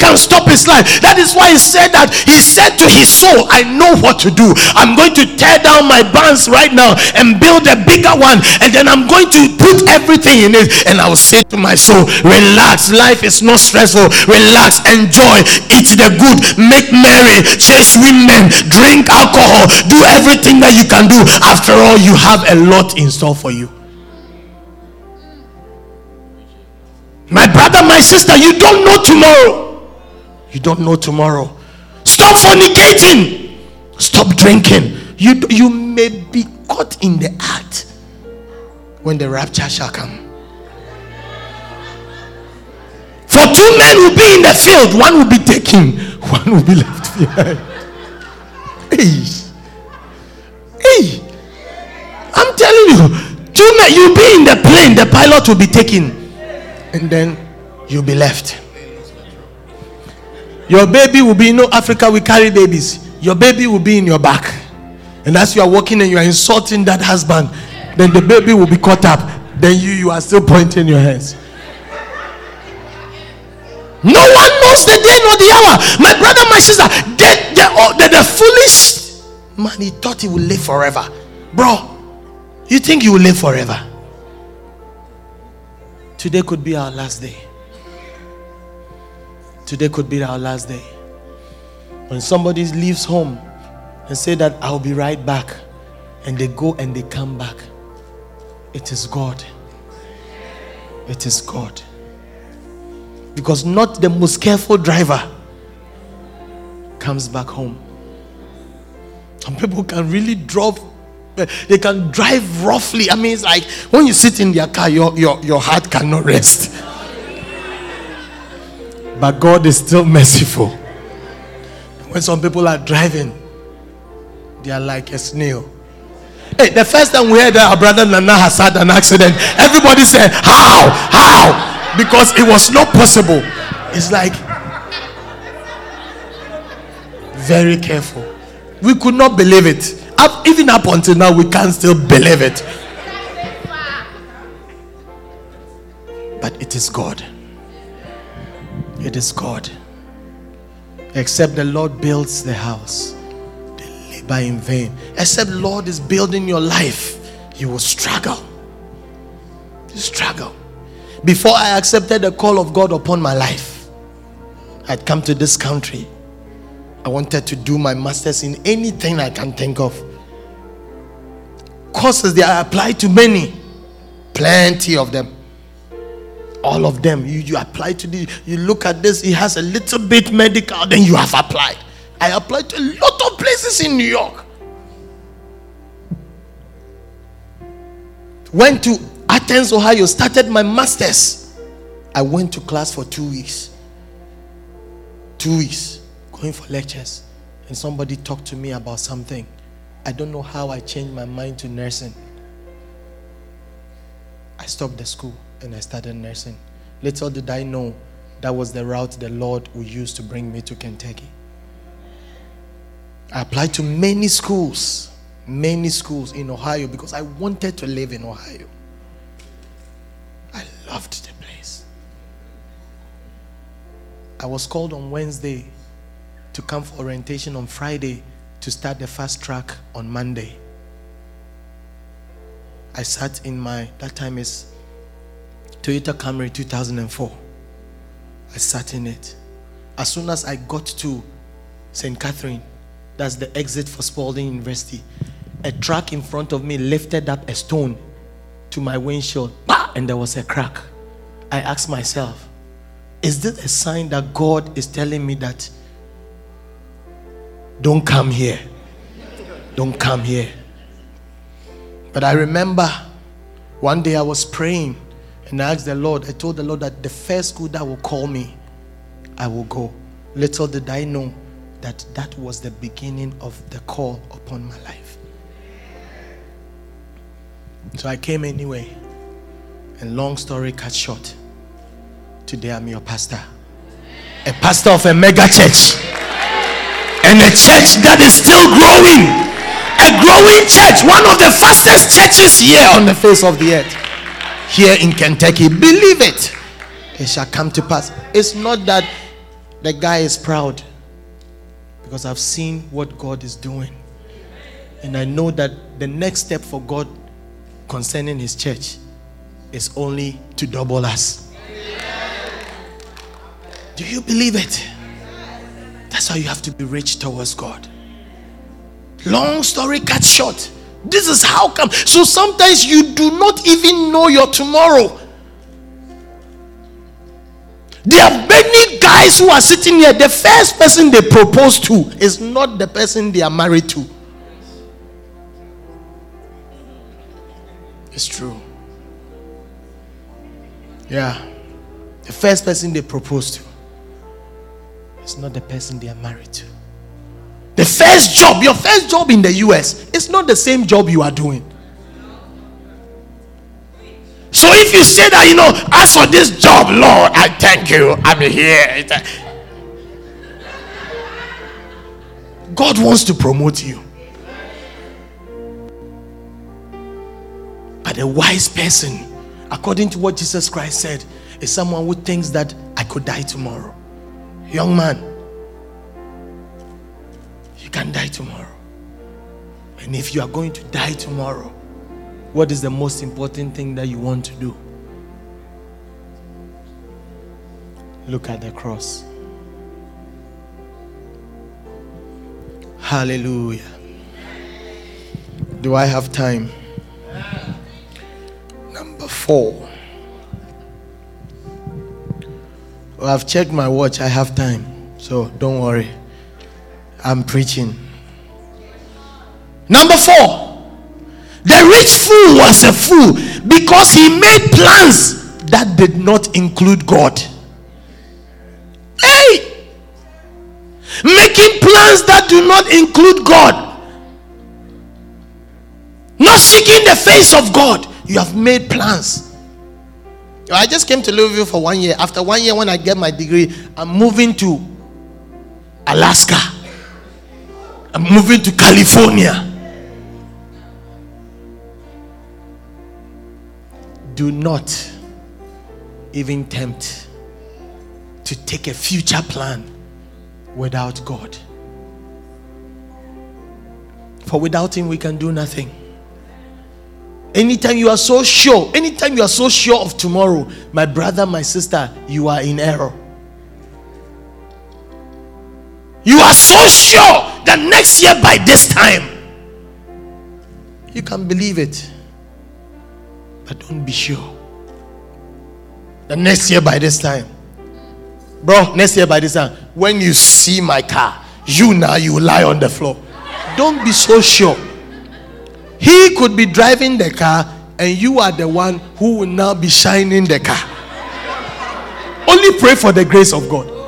Can stop his life. That is why he said that he said to his soul, I know what to do. I'm going to tear down my barns right now and build a bigger one. And then I'm going to put everything in it. And I will say to my soul, Relax, life is not stressful. Relax, enjoy, eat the good, make merry, chase women, drink alcohol, do everything that you can do. After all, you have a lot in store for you. My brother, my sister, you don't know tomorrow. You don't know tomorrow. Stop fornicating. Stop drinking. You, you may be caught in the act when the rapture shall come. For two men will be in the field, one will be taken, one will be left behind. Hey, hey, I'm telling you, two men, you'll be in the plane, the pilot will be taken and then you'll be left. Your baby will be, you know, Africa, we carry babies. Your baby will be in your back. And as you are walking and you are insulting that husband, then the baby will be caught up. Then you, you are still pointing your hands. No one knows the day nor the hour. My brother, my sister, the, oh, the, the, the foolish man, he thought he would live forever. Bro, you think you will live forever? Today could be our last day. Today could be our last day. When somebody leaves home and say that I'll be right back, and they go and they come back, it is God. It is God. Because not the most careful driver comes back home. Some people can really drop they can drive roughly. I mean, it's like when you sit in their car, your, your, your heart cannot rest. But God is still merciful. When some people are driving, They are like a snail. Hey, the first time we heard that our brother Nana has had an accident, everybody said, How? How? Because it was not possible. It's like, very careful. We could not believe it. Up, even up until now, we can't still believe it. But it is God. It is God. Except the Lord builds the house, they labor in vain. Except Lord is building your life, you will struggle. You struggle. Before I accepted the call of God upon my life, I'd come to this country. I wanted to do my master's in anything I can think of. Courses they are applied to many, plenty of them all of them. You, you apply to the you look at this it has a little bit medical then you have applied. I applied to a lot of places in new york. Went to athens ohio started my masters. I went to class for two weeks. Two weeks going for lectures. And somebody talked to me about something. I don't know how i changed my mind to nursing. I stopped the school and I started nursing. Little did I know that was the route the Lord would use to bring me to Kentucky. I applied to many schools, many schools in Ohio because I wanted to live in Ohio. I loved the place. I was called on Wednesday to come for orientation on Friday to start the fast track on Monday. I sat in my, that time is Toyota Camry 2004. I sat in it. As soon as I got to St. Catherine, that's the exit for Spalding University, a truck in front of me lifted up a stone to my windshield, and there was a crack. I asked myself, is this a sign that God is telling me that don't come here? Don't come here. But I remember one day I was praying and I asked the Lord, I told the Lord that the first school that will call me, I will go. Little did I know that that was the beginning of the call upon my life. So I came anyway. And long story cut short, today I'm your pastor. A pastor of a mega church. And a church that is still growing. A growing church. One of the fastest churches here on the face of the earth here in Kentucky. Believe it. It shall come to pass. It's not that the guy is proud because I've seen what God is doing. And I know that the next step for God concerning his church is only to double us. Do you believe it? That's how you have to be rich towards God. Long story cut short. This is how come. So sometimes you do not even know your tomorrow. There are many guys who are sitting here. The first person they propose to is not the person they are married to. It's true. Yeah. The first person they propose to is not the person they are married to. The first job, your first job in the US, is not the same job you are doing. So if you say that, you know, as for this job, Lord, I thank you, I'm here. God wants to promote you. But a wise person, according to what Jesus Christ said, is someone who thinks that I could die tomorrow. Young man, you can die tomorrow. And if you are going to die tomorrow, what is the most important thing that you want to do? Look at the cross. Hallelujah. Do I have time? Number four. Well, I've checked my watch. I have time. So don't worry. I'm preaching. Number four. The rich fool was a fool because he made plans that did not include God. Hey! Making plans that do not include God. Not seeking the face of God. You have made plans. I just came to Louisville for one year. After one year, when I get my degree, I'm moving to Alaska. I'm moving to California. Do not even tempt to take a future plan without God. For without Him, we can do nothing. Anytime you are so sure, anytime you are so sure of tomorrow, my brother, my sister, you are in error. You are so sure that next year by this time, you can believe it. But don't be sure. The next year by this time, bro, next year by this time, when you see my car, you now you lie on the floor. Don't be so sure. He could be driving the car, and you are the one who will now be shining the car. Only pray for the grace of God.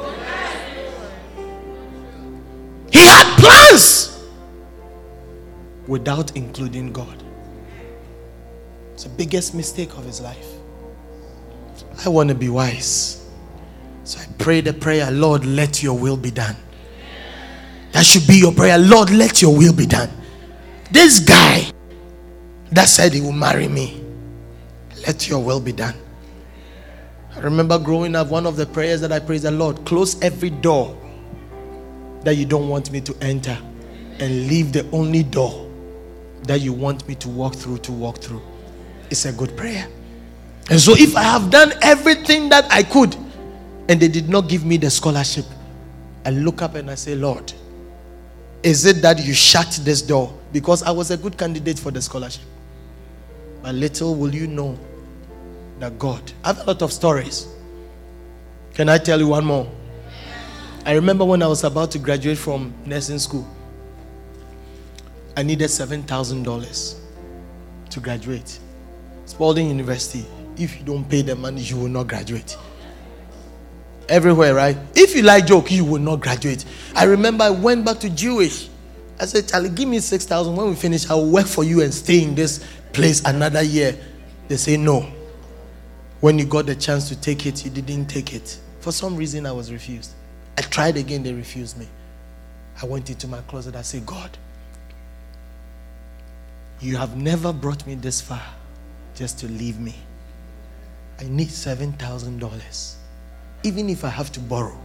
Without including God. It's the biggest mistake of his life. I want to be wise. So I pray the prayer, Lord, let your will be done. That should be your prayer. Lord, let your will be done. This guy that said he will marry me, let your will be done. I remember growing up, one of the prayers that I prayed the Lord, close every door that you don't want me to enter and leave the only door that you want me to walk through to walk through. It's a good prayer. And so, if I have done everything that I could and they did not give me the scholarship, I look up and I say, Lord, is it that you shut this door? Because I was a good candidate for the scholarship. But little will you know that God. I have a lot of stories. Can I tell you one more? I remember when I was about to graduate from nursing school, I needed $7,000 to graduate. Spalding University, if you don't pay the money, you will not graduate. Everywhere, right? If you like joke, you will not graduate. I remember I went back to Jewish. I said, Charlie, give me 6,000. When we finish, I will work for you and stay in this place another year. They say, no. When you got the chance to take it, you didn't take it. For some reason, I was refused. I tried again, they refused me. I went into my closet. I said, God, you have never brought me this far just to leave me. I need $7,000. Even if I have to borrow,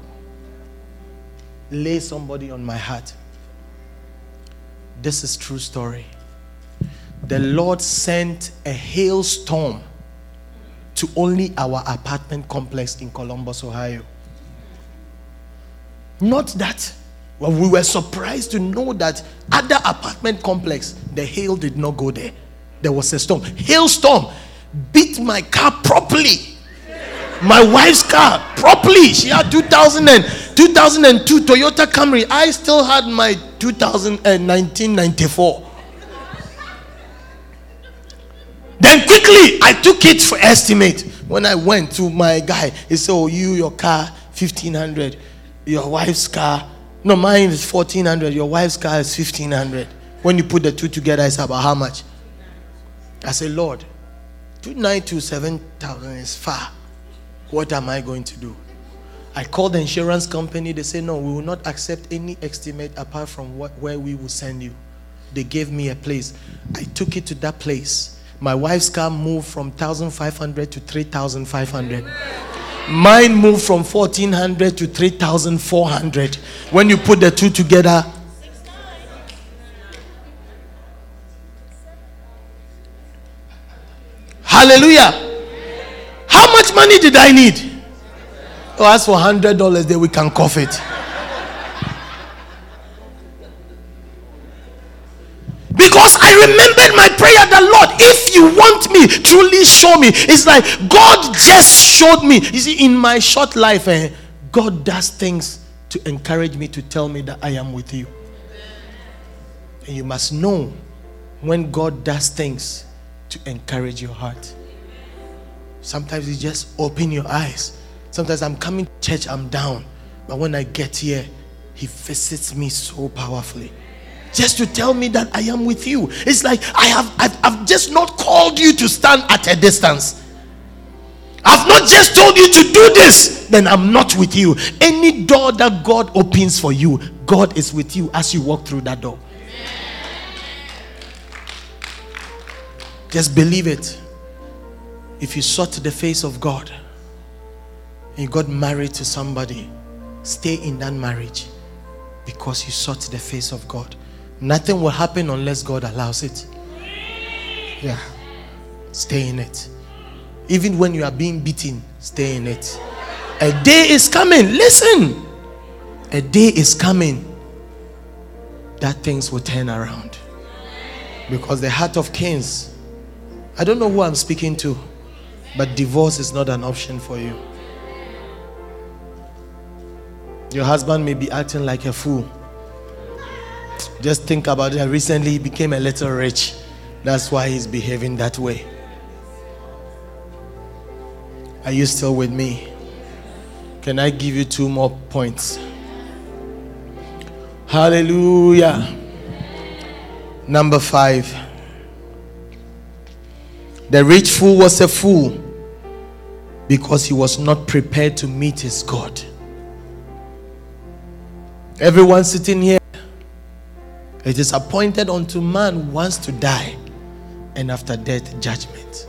lay somebody on my heart. This is true story. The Lord sent a hailstorm to only our apartment complex in Columbus, Ohio. Not that. Well, we were surprised to know that other apartment complex, the hail did not go there. There was a storm. Hailstorm beat my car properly. My wife's car properly. She had 2000 and 2002 Toyota Camry. I still had my 2019-94. Then quickly I took it for estimate. When I went to my guy, he said, "Oh, you your car 1500, your wife's car. No, mine is 1400. Your wife's car is 1500. When you put the two together, it's about how much?" I said, "Lord, two nine two seven thousand is far. What am I going to do?" I called the insurance company. They said, No, we will not accept any estimate apart from what, where we will send you. They gave me a place. I took it to that place. My wife's car moved from 1,500 to 3,500. Mine moved from 1,400 to 3,400. When you put the two together, Hallelujah. How much money did I need? Oh, as for hundred dollars, then we can cough it. Because I remembered my prayer, the Lord, if you want me, truly show me. It's like God just showed me. You see, in my short life, eh, God does things to encourage me to tell me that I am with you. And you must know when God does things to encourage your heart. Sometimes you just open your eyes. Sometimes I'm coming to church, I'm down. But when I get here, He visits me so powerfully. Just to tell me that I am with you. It's like I have I've, I've just not called you to stand at a distance. I've not just told you to do this, then I'm not with you. Any door that God opens for you, God is with you as you walk through that door. Just believe it. If you sought the face of God and you got married to somebody, stay in that marriage because you sought the face of God. Nothing will happen unless God allows it. Yeah. Stay in it. Even when you are being beaten, stay in it. A day is coming. Listen. A day is coming that things will turn around. Because the heart of kings, I don't know who I'm speaking to, but divorce is not an option for you. Your husband may be acting like a fool. Just think about it. Recently, he became a little rich. That's why he's behaving that way. Are you still with me? Can I give you two more points? Hallelujah. Number five. The rich fool was a fool because he was not prepared to meet his God. Everyone sitting here, it is appointed unto man once to die, and after death, judgment.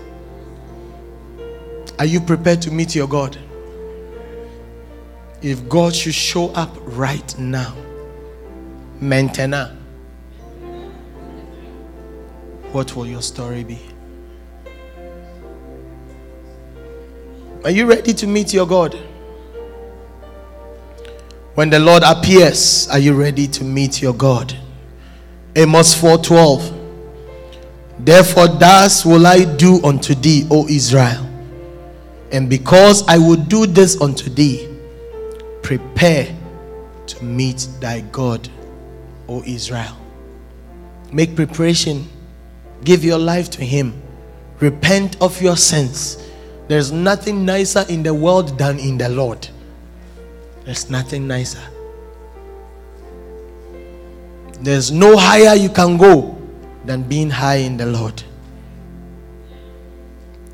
Are you prepared to meet your God? If God should show up right now, maintainer, what will your story be? Are you ready to meet your God? When the Lord appears, are you ready to meet your God? Amos 4:12 Therefore thus will I do unto thee, O Israel. And because I will do this unto thee, prepare to meet thy God, O Israel. Make preparation. Give your life to him. Repent of your sins. There's nothing nicer in the world than in the Lord. There's nothing nicer. There's no higher you can go than being high in the Lord.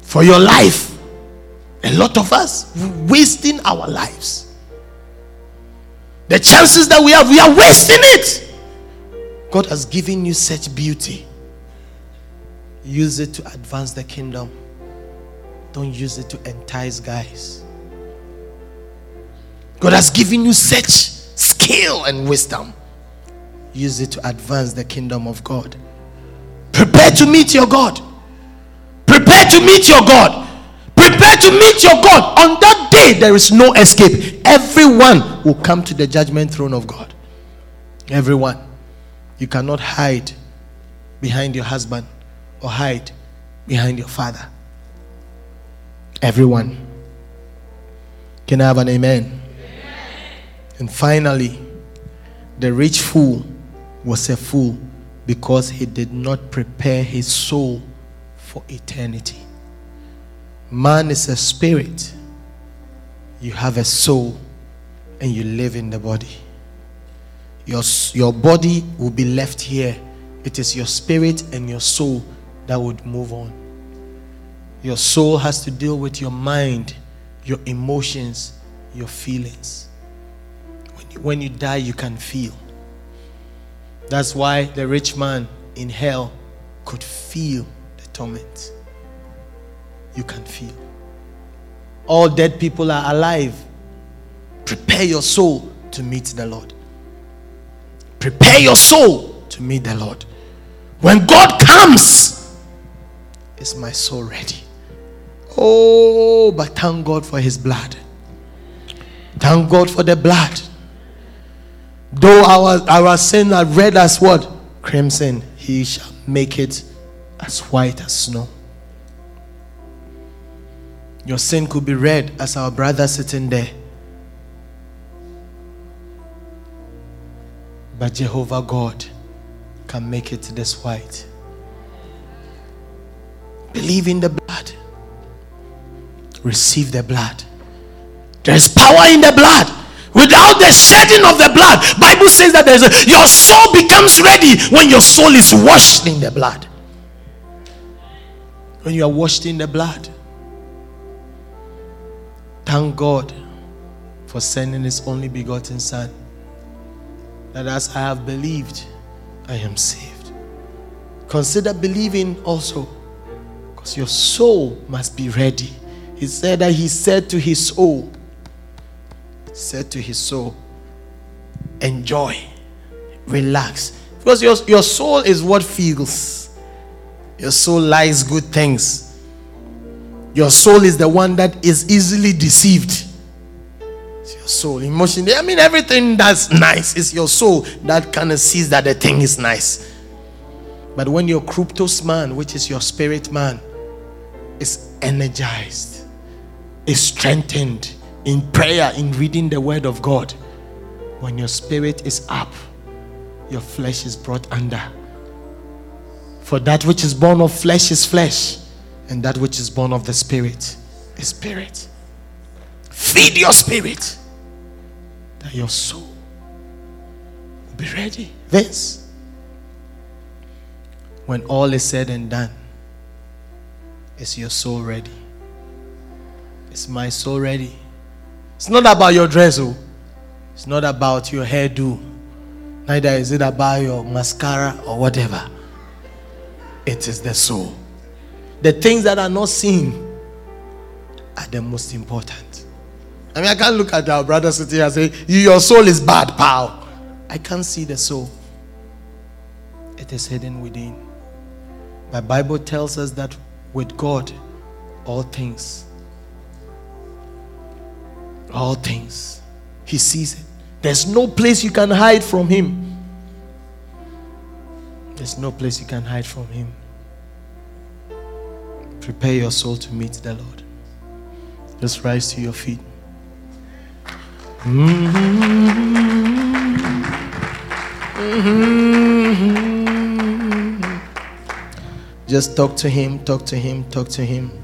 For your life, a lot of us wasting our lives. The chances that we have, we are wasting it. God has given you such beauty. Use it to advance the kingdom. Don't use it to entice guys. God has given you such skill and wisdom. Use it to advance the kingdom of God. Prepare to meet your God. Prepare to meet your God. Prepare to meet your God. On that day, there is no escape. Everyone will come to the judgment throne of God. Everyone. You cannot hide behind your husband or hide behind your father. Everyone. Can I have an amen? And finally, the rich fool was a fool because he did not prepare his soul for eternity. Man is a spirit, you have a soul, and you live in the body. Your, your body will be left here. It is your spirit and your soul that would move on. Your soul has to deal with your mind, your emotions, your feelings. When you, when you die, you can feel. That's why the rich man in hell could feel the torment. You can feel. All dead people are alive. Prepare your soul to meet the Lord. Prepare your soul to meet the Lord. When God comes, is my soul ready? Oh, but thank God for his blood. Thank God for the blood. Though our, our sin are red as what? Crimson, he shall make it as white as snow. Your sin could be red as our brother sitting there. But Jehovah God can make it this white. Believe in the blood. Receive the blood. There is power in the blood. Without the shedding of the blood, Bible says that there's a, your soul becomes ready when your soul is washed in the blood. When you are washed in the blood. Thank God for sending his only begotten son. That as I have believed, I am saved. Consider believing also. Because your soul must be ready. He said that he said to his soul, said to his soul, enjoy, relax. Because your, your soul is what feels. Your soul likes good things. Your soul is the one that is easily deceived. It's your soul, emotion. I mean, everything that's nice is your soul that kind of sees that the thing is nice. But when your cryptos man, which is your spirit man, is energized, is strengthened, in prayer, in reading the word of God, when your spirit is up, your flesh is brought under. For that which is born of flesh is flesh, and that which is born of the spirit is spirit. Feed your spirit that your soul be ready. Vince, when all is said and done, is your soul ready? Is my soul ready? It's not about your dress, oh. It's not about your hairdo. Neither is it about your mascara or whatever. It is the soul. The things that are not seen are the most important. I mean, I can't look at our brother sitting here and say, Your soul is bad, pal. I can't see the soul. It is hidden within. My Bible tells us that with God, all things all things. He sees it. There's no place you can hide from Him. There's no place you can hide from Him. Prepare your soul to meet the Lord. Just rise to your feet. Mm-hmm. Mm-hmm. Just talk to Him, talk to Him, talk to Him.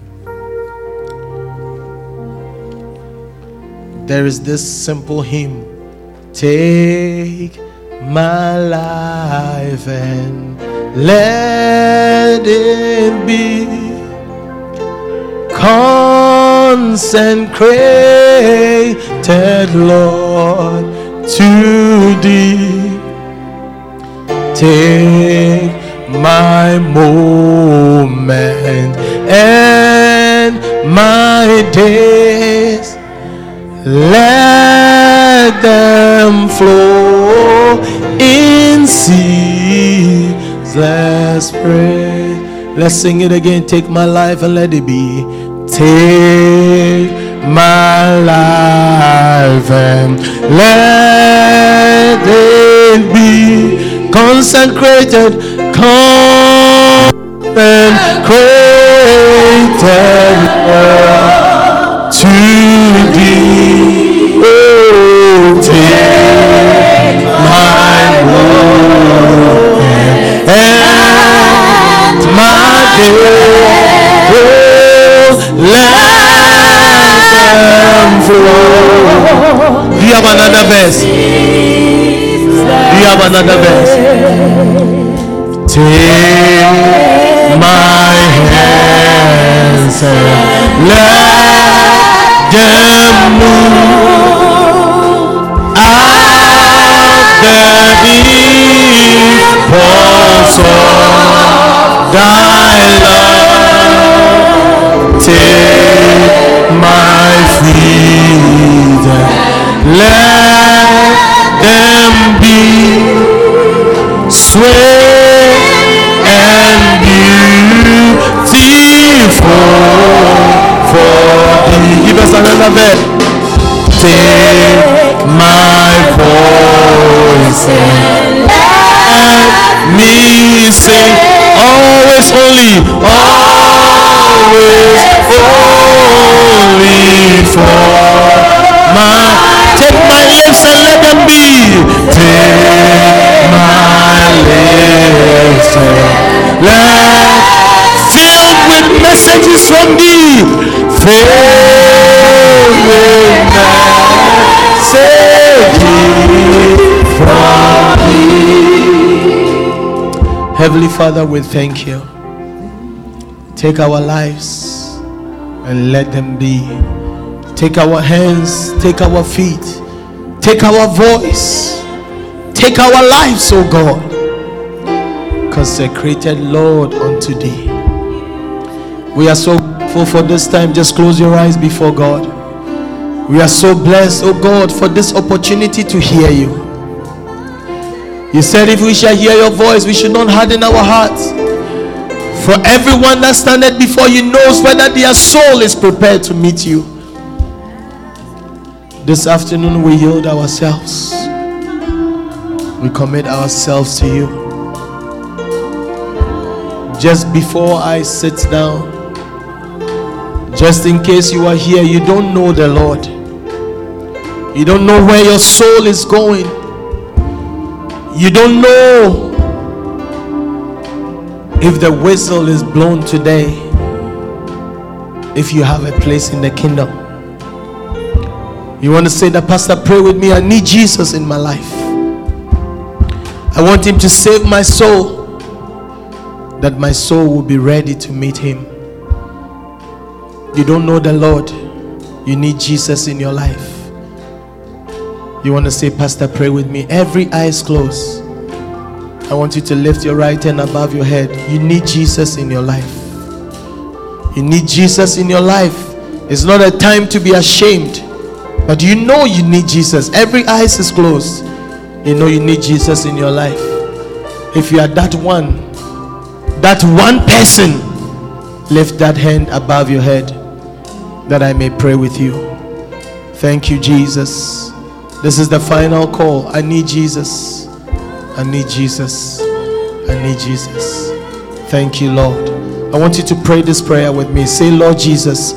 There is this simple hymn Take my life and let it be consecrated, Lord, to thee. Take my moment and my days let them flow in ceaseless praise. Let's sing it again. Take my life and let it be. Take my life and let it be consecrated, consecrated thee. Take my and my you have another verse? You have another verse? Take my hands and let thy love. Take my feet let them be sweet another verse. Take my voice and let me sing. Always holy, always holy for my. Take my lips and let them be. Take my lips and let filled with messages from thee. Save me from me. Heavenly Father, we thank you. Take our lives and let them be. Take our hands, take our feet, take our voice, take our lives, O oh God. Consecrated, Lord, unto thee. We are so grateful for this time. Just close your eyes before God. We are so blessed, oh God, for this opportunity to hear you. You said, if we shall hear your voice, we should not harden our hearts. For everyone that standeth before you knows whether their soul is prepared to meet you. This afternoon, we yield ourselves. We commit ourselves to you. Just before I sit down, just in case you are here, you don't know the Lord. You don't know where your soul is going. You don't know if the whistle is blown today, if you have a place in the kingdom. You want to say that, Pastor, pray with me. I need Jesus in my life. I want Him to save my soul, that my soul will be ready to meet Him. You don't know the Lord, you need Jesus in your life. You want to say, Pastor, pray with me. Every eye is closed. I want you to lift your right hand above your head. You need Jesus in your life. You need Jesus in your life. It's not a time to be ashamed, but you know you need Jesus. Every eye is closed. You know you need Jesus in your life. If you are that one, that one person, lift that hand above your head that I may pray with you. Thank you, Jesus. This is the final call. I need Jesus. I need Jesus. I need Jesus. Thank you, Lord. I want you to pray this prayer with me. Say, Lord Jesus.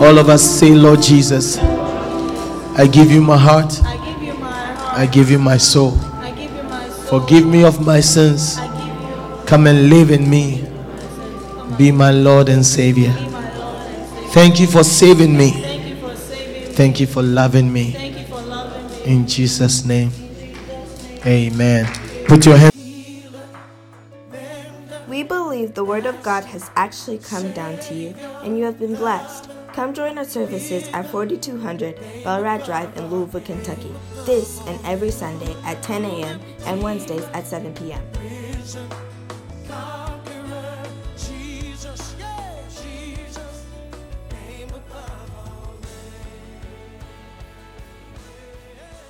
All of us say, Lord Jesus. I give you my heart. I give you my heart. I give you my soul. I give you my soul. Forgive me of my sins. I give you Come and live in me. Be my Lord and Savior. my Lord and Savior. Thank you for saving me. Thank you for saving me. Thank you for loving me. Thank you for loving me. In Jesus' name. Amen. Put your hand. We believe the Word of God has actually come down to you and you have been blessed. Come join our services at 4200 Belrad Drive in Louisville, Kentucky. This and every Sunday at 10 a.m. and Wednesdays at 7 p.m.